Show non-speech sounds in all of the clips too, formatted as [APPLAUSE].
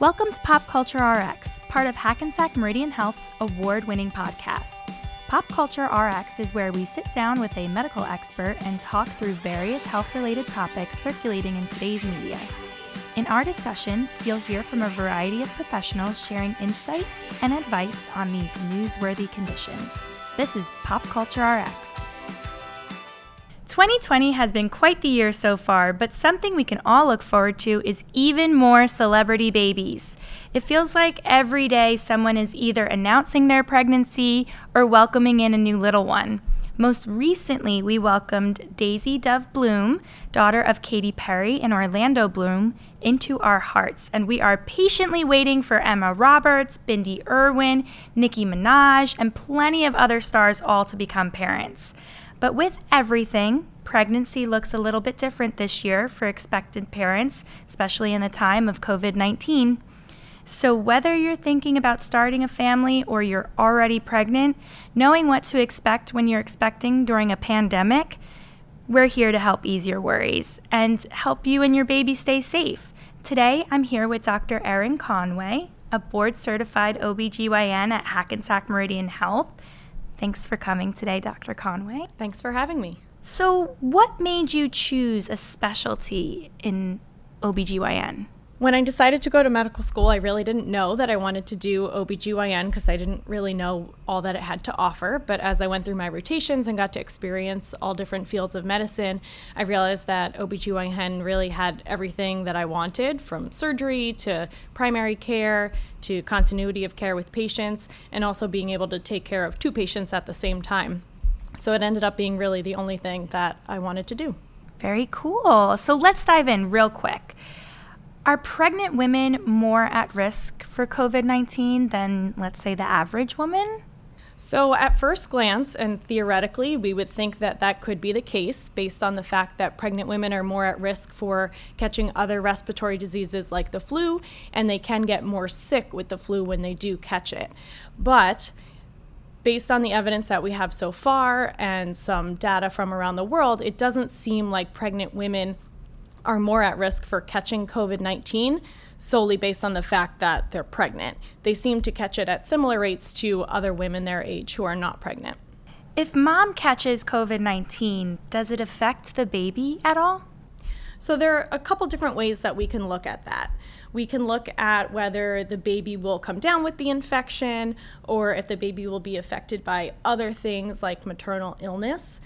Welcome to Pop Culture RX, part of Hackensack Meridian Health's award winning podcast. Pop Culture RX is where we sit down with a medical expert and talk through various health related topics circulating in today's media. In our discussions, you'll hear from a variety of professionals sharing insight and advice on these newsworthy conditions. This is Pop Culture RX. 2020 has been quite the year so far, but something we can all look forward to is even more celebrity babies. It feels like every day someone is either announcing their pregnancy or welcoming in a new little one. Most recently, we welcomed Daisy Dove Bloom, daughter of Katy Perry and Orlando Bloom, into our hearts, and we are patiently waiting for Emma Roberts, Bindi Irwin, Nicki Minaj, and plenty of other stars all to become parents. But with everything, pregnancy looks a little bit different this year for expectant parents, especially in the time of COVID 19. So, whether you're thinking about starting a family or you're already pregnant, knowing what to expect when you're expecting during a pandemic, we're here to help ease your worries and help you and your baby stay safe. Today, I'm here with Dr. Erin Conway, a board certified OBGYN at Hackensack Meridian Health Thanks for coming today, Dr. Conway. Thanks for having me. So, what made you choose a specialty in OBGYN? When I decided to go to medical school, I really didn't know that I wanted to do OBGYN because I didn't really know all that it had to offer. But as I went through my rotations and got to experience all different fields of medicine, I realized that OBGYN really had everything that I wanted from surgery to primary care to continuity of care with patients and also being able to take care of two patients at the same time. So it ended up being really the only thing that I wanted to do. Very cool. So let's dive in real quick. Are pregnant women more at risk for COVID 19 than, let's say, the average woman? So, at first glance, and theoretically, we would think that that could be the case based on the fact that pregnant women are more at risk for catching other respiratory diseases like the flu, and they can get more sick with the flu when they do catch it. But based on the evidence that we have so far and some data from around the world, it doesn't seem like pregnant women are more at risk for catching COVID 19 solely based on the fact that they're pregnant. They seem to catch it at similar rates to other women their age who are not pregnant. If mom catches COVID 19, does it affect the baby at all? So, there are a couple different ways that we can look at that. We can look at whether the baby will come down with the infection or if the baby will be affected by other things like maternal illness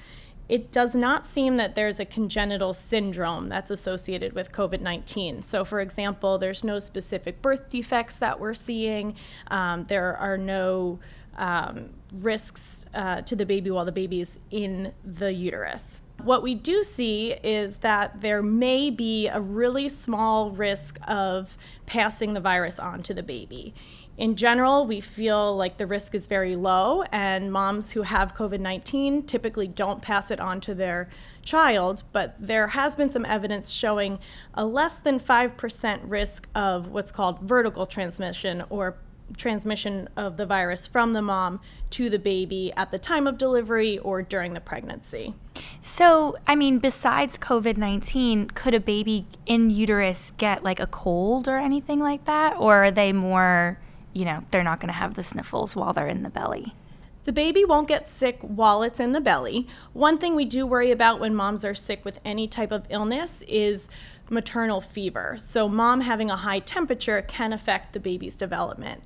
it does not seem that there's a congenital syndrome that's associated with COVID 19. So, for example, there's no specific birth defects that we're seeing, um, there are no um, risks uh, to the baby while the baby is in the uterus. What we do see is that there may be a really small risk of passing the virus on to the baby. In general, we feel like the risk is very low, and moms who have COVID 19 typically don't pass it on to their child. But there has been some evidence showing a less than 5% risk of what's called vertical transmission or transmission of the virus from the mom to the baby at the time of delivery or during the pregnancy. So, I mean, besides COVID 19, could a baby in uterus get like a cold or anything like that? Or are they more you know, they're not going to have the sniffles while they're in the belly. The baby won't get sick while it's in the belly. One thing we do worry about when moms are sick with any type of illness is maternal fever. So, mom having a high temperature can affect the baby's development.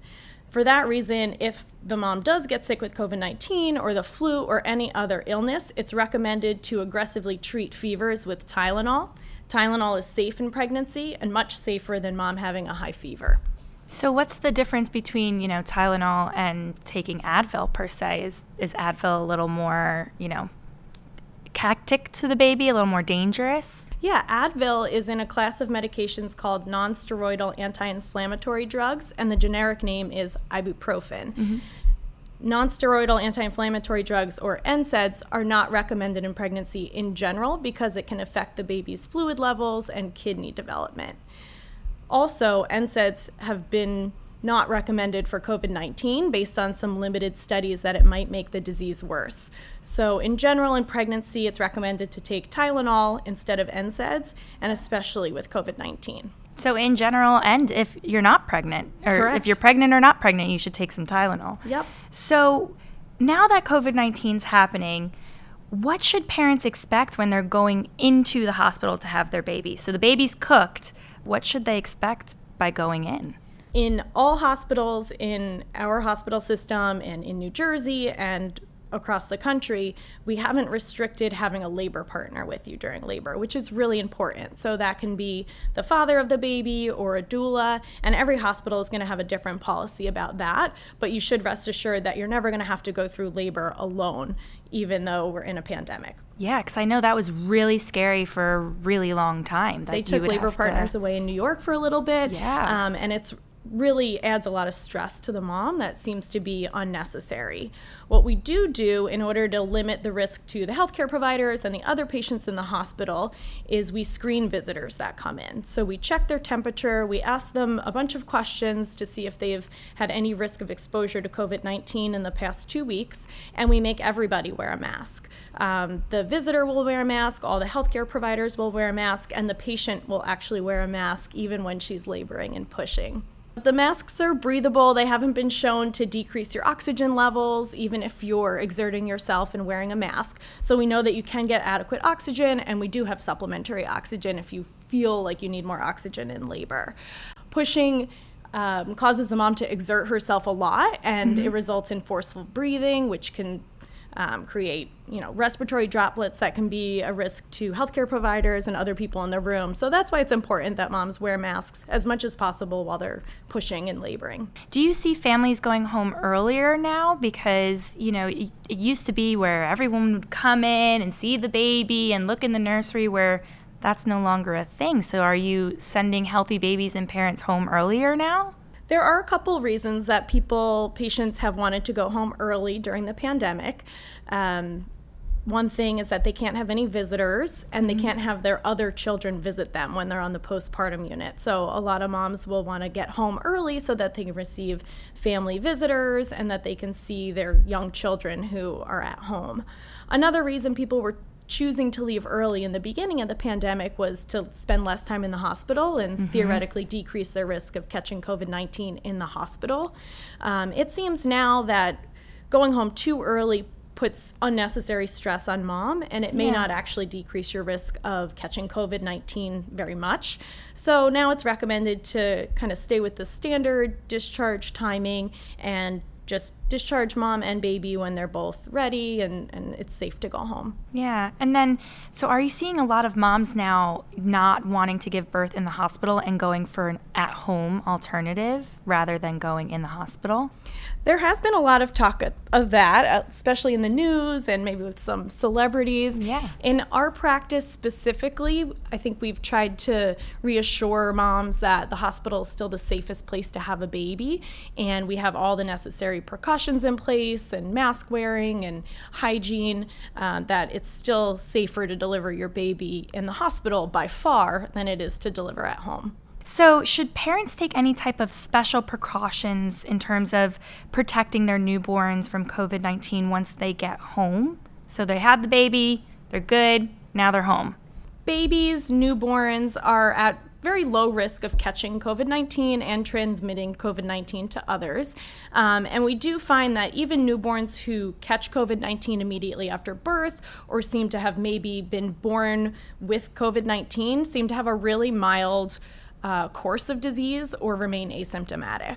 For that reason, if the mom does get sick with COVID 19 or the flu or any other illness, it's recommended to aggressively treat fevers with Tylenol. Tylenol is safe in pregnancy and much safer than mom having a high fever. So what's the difference between, you know, Tylenol and taking Advil per se? Is is Advil a little more, you know, cactic to the baby, a little more dangerous? Yeah, Advil is in a class of medications called nonsteroidal anti-inflammatory drugs and the generic name is ibuprofen. Mm-hmm. Nonsteroidal anti inflammatory drugs, or NSAIDs, are not recommended in pregnancy in general because it can affect the baby's fluid levels and kidney development. Also, NSAIDs have been not recommended for COVID 19 based on some limited studies that it might make the disease worse. So, in general, in pregnancy, it's recommended to take Tylenol instead of NSAIDs, and especially with COVID 19. So, in general, and if you're not pregnant, or Correct. if you're pregnant or not pregnant, you should take some Tylenol. Yep. So, now that COVID 19 is happening, what should parents expect when they're going into the hospital to have their baby? So, the baby's cooked. What should they expect by going in? in all hospitals in our hospital system and in New Jersey and across the country, we haven't restricted having a labor partner with you during labor, which is really important. So that can be the father of the baby or a doula, and every hospital is going to have a different policy about that. But you should rest assured that you're never going to have to go through labor alone, even though we're in a pandemic. Yeah, because I know that was really scary for a really long time. That They took labor have to- partners away in New York for a little bit. Yeah. Um, and it's really adds a lot of stress to the mom that seems to be unnecessary. What we do do in order to limit the risk to the healthcare providers and the other patients in the hospital is we screen visitors that come in. So we check their temperature, we ask them a bunch of questions to see if they've had any risk of exposure to COVID 19 in the past two weeks, and we make everybody wear a mask. Um, the visitor will wear a mask, all the healthcare providers will wear a mask, and the patient will actually wear a mask even when she's laboring and pushing. The masks are breathable. They haven't been shown to decrease your oxygen levels, even if you're exerting yourself and wearing a mask. So we know that you can get adequate oxygen, and we do have supplementary oxygen if you feel like you need more oxygen in labor. Pushing um, causes the mom to exert herself a lot, and it results in forceful breathing, which can um, create you know respiratory droplets that can be a risk to healthcare providers and other people in the room. So that's why it's important that moms wear masks as much as possible while they're pushing and laboring. Do you see families going home earlier now? Because, you know, it, used to be where everyone would come in and see the baby and look in the nursery where that's no longer a thing. So are you sending healthy babies and parents home earlier now? There are a couple reasons that people, patients have wanted to go home early during the pandemic. Um, one thing is that they can't have any visitors and they can't have their other children visit them when they're on the postpartum unit. So, a lot of moms will want to get home early so that they can receive family visitors and that they can see their young children who are at home. Another reason people were choosing to leave early in the beginning of the pandemic was to spend less time in the hospital and theoretically decrease their risk of catching COVID 19 in the hospital. Um, it seems now that going home too early puts unnecessary stress on mom and it may Yeah. not actually decrease your risk of catching COVID 19 very much. So now it's recommended to kind of stay with the standard discharge timing and just discharge mom and baby when they're both ready and, and it's safe to go home. Yeah. And then, so are you seeing a lot of moms now not wanting to give birth in the hospital and going for an at home alternative rather than going in the hospital? There has been a lot of talk of- that, uh, especially in the news and maybe with some celebrities. Yeah. In our practice specifically, I think we've tried to reassure moms that the hospital is still the safest place to have a baby, and we have all the necessary precautions in place and mask wearing and hygiene. Uh, that it's still safer to deliver your baby in the hospital by far than it is to deliver at home. So, should parents take any type of special precautions in terms of protecting their newborns from COVID 19 once they get home? So, they had the baby, they're good, now they're home. babies, newborns are at very low risk of catching COVID 19 and transmitting COVID 19 to others. Um, and we do find that even newborns who catch COVID 19 immediately after birth or seem to have maybe been born with COVID 19 seem to have a really mild uh, course of disease or remain asymptomatic.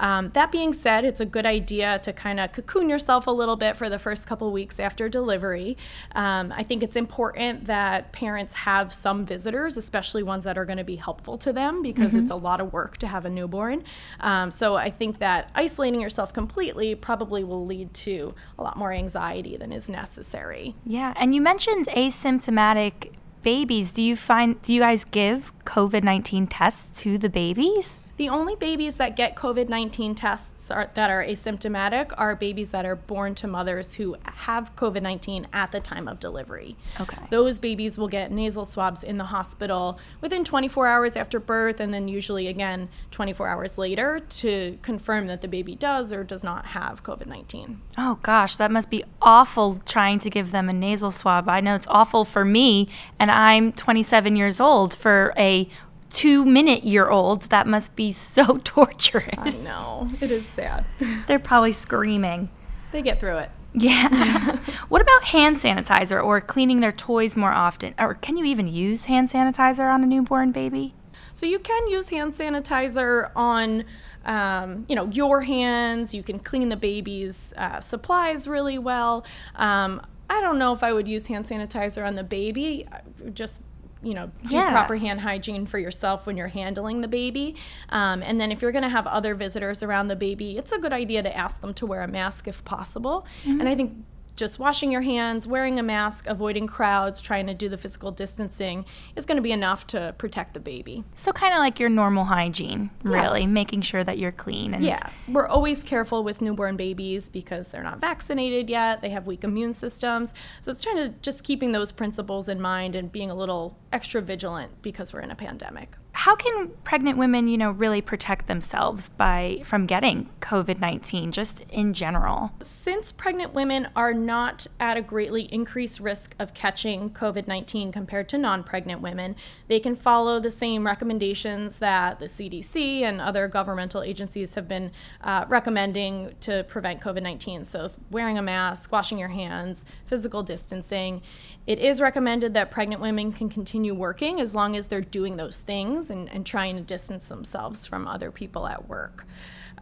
Um, that being said, it's a good idea to kind of cocoon yourself a little bit for the first couple weeks after delivery. Um, I think it's important that parents have some visitors, especially ones that are going to be helpful to them because it's a lot of work to have a newborn. Um, so I think that isolating yourself completely probably will lead to a lot more anxiety than is necessary. Yeah. And you mentioned asymptomatic babies. Do you find, do you guys give COVID 19 tests to the babies? The only babies that get COVID 19 tests are, that are asymptomatic are babies that are born to mothers who have COVID 19 at the time of delivery. Okay. Those babies will get nasal swabs in the hospital within 24 hours after birth, and then usually again 24 hours later to confirm that the baby does or does not have COVID 19. Oh gosh, that must be awful trying to give them a nasal swab. I know it's awful for me, and I'm 27 years old. For a two minute year old, that must be so [LAUGHS] torturous. I know. It is sad. [LAUGHS] They're probably screaming. They get through it. Yeah. [LAUGHS] what about hand sanitizer or cleaning their toys more often? Or can you even use hand sanitizer on a newborn baby? So you can use hand sanitizer on, um, you know, your hands. You can clean the baby's uh, supplies really well. Um, I don't know if I would use hand sanitizer on the baby. Just you know, do Yeah. proper hand hygiene for yourself when you're handling the baby. Um, and then if you're going to have other visitors around the baby, it's a good idea to ask them to wear a mask if possible. And I think just washing your hands, wearing a mask, avoiding crowds, trying to do the physical distancing is going to be enough to protect the baby. So kind of like your normal hygiene, Yeah. really, making sure that you're clean and Yeah, we're always careful with newborn babies because they're not vaccinated yet. They have weak immune systems. So it's trying to just keeping those principles in mind and being a little extra vigilant because we're in a pandemic. How can pregnant women, you know, really protect themselves by from getting COVID-19 just in general? Since pregnant women are not at a greatly increased risk of catching COVID 19 compared to non pregnant women, they can follow the same recommendations that the CDC and other governmental agencies have been uh, recommending to prevent COVID 19. So, wearing a mask, washing your hands, physical distancing. It is recommended that pregnant women can continue working as long as they're doing those things and, and trying to distance themselves from other people at work.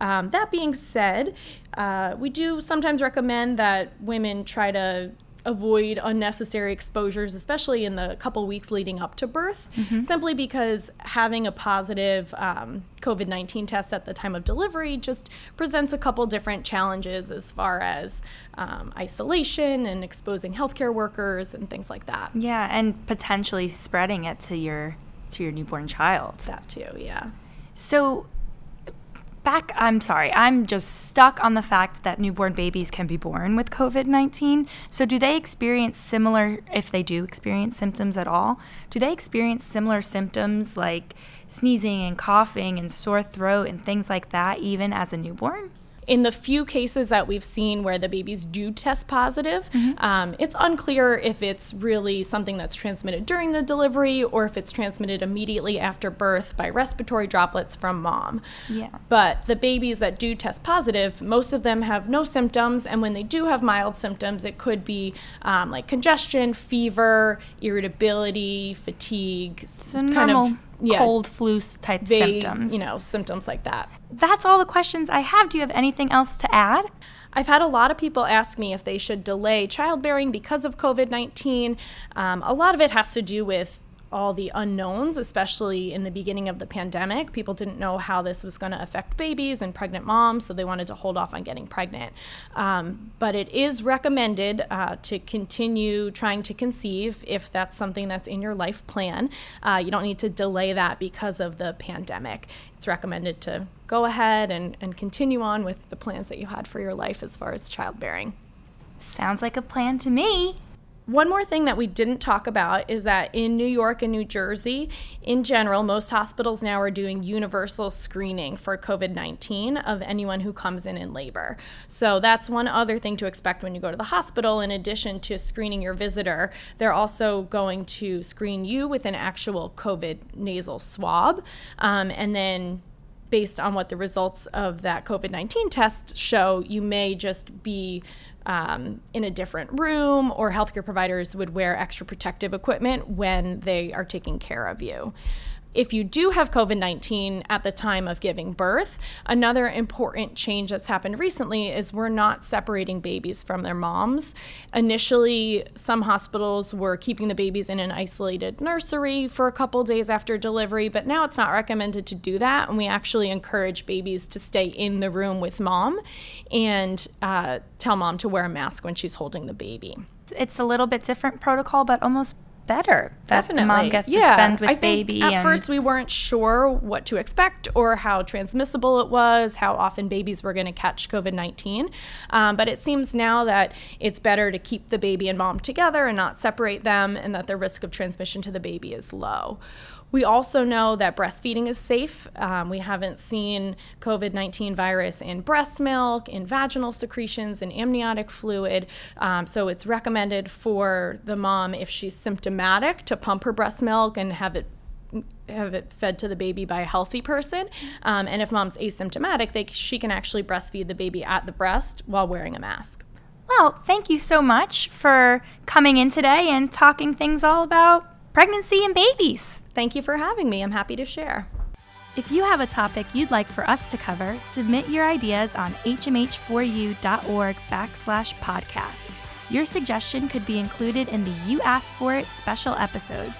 Um, that being said, uh, we do sometimes recommend that women try to avoid unnecessary exposures, especially in the couple weeks leading up to birth, simply because having a positive um, COVID 19 test at the time of delivery just presents a couple different challenges as far as um, isolation and exposing healthcare workers and things like that. Yeah, and potentially spreading it to your to your newborn child. That too, yeah. So back I'm sorry, I'm just stuck on the fact that newborn babies can be born with COVID-19. So do they experience similar if they do experience symptoms at all? Do they experience similar symptoms like sneezing and coughing and sore throat and things like that even as a newborn? In the few cases that we've seen where the babies do test positive, um, it's unclear if it's really something that's transmitted during the delivery or if it's transmitted immediately after birth by respiratory droplets from mom. Yeah. But the babies that do test positive, most of them have no symptoms, and when they do have mild symptoms, it could be um, like congestion, fever, irritability, fatigue, So normal cold flu type vague, symptoms. you know, symptoms like that. That's all the questions I have. Do you have anything else to add? I've had a lot of people ask me if they should delay childbearing because of COVID 19. Um, a lot of it has to do with all the unknowns, especially in the beginning of the pandemic. People didn't know how this was going to affect babies and pregnant moms, so they wanted to hold off on getting pregnant. Um, but it is recommended uh, to continue trying to conceive if that's something that's in your life plan. Uh, you don't need to delay that because of the pandemic. It's recommended to go ahead and, and continue on with the plans that you had for your life as far as childbearing. Sounds like a plan to me. One more thing that we didn't talk about is that in New York and New Jersey, in general, most hospitals now are doing universal screening for COVID 19 of anyone who comes in in labor. So that's one other thing to expect when you go to the hospital. In addition to screening your visitor, they're also going to screen you with an actual COVID nasal swab. Um, and then based on what the results of that COVID 19 test show, you may just be um, in a different room, or healthcare providers would wear extra protective equipment when they are taking care of you. If you do have COVID 19 at the time of giving birth, another important change that's happened recently is we're not separating babies from their moms. Initially, some hospitals were keeping the babies in an isolated nursery for a couple days after delivery, but now it's not recommended to do that. And we actually encourage babies to stay in the room with mom and uh, tell mom to wear a mask when she's holding the baby. It's a little bit different protocol, but almost better. Definitely. mom gets yeah. to spend with I think baby. At first, we weren't sure what to expect or how transmissible it was, how often babies were going to catch COVID 19. Um, but it seems now that it's better to keep the baby and mom together and not separate them, and that the risk of transmission to the baby is low. We also know that breastfeeding is safe. Um, we haven't seen COVID 19 virus in breast milk, in vaginal secretions, in amniotic fluid. Um, so it's recommended for the mom, if she's symptomatic, to pump her breast milk and have it have it fed to the baby by a healthy person. Um, and if mom's asymptomatic, they, she can actually breastfeed the baby at the breast while wearing a mask. Well, thank you so much for coming in today and talking things all about pregnancy and babies. Thank you for having me. I'm happy to share. If you have a topic you'd like for us to cover, submit your ideas on hmh4u.org backslash podcast. Your suggestion could be included in the You Asked For It special episodes.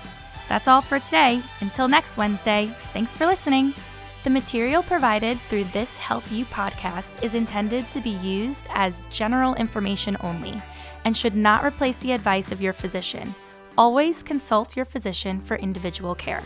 That's all for today. Until next Wednesday, thanks for listening. The material provided through this Health U podcast is intended to be used as general information only and should not replace the advice of your physician. Always consult your physician for individual care.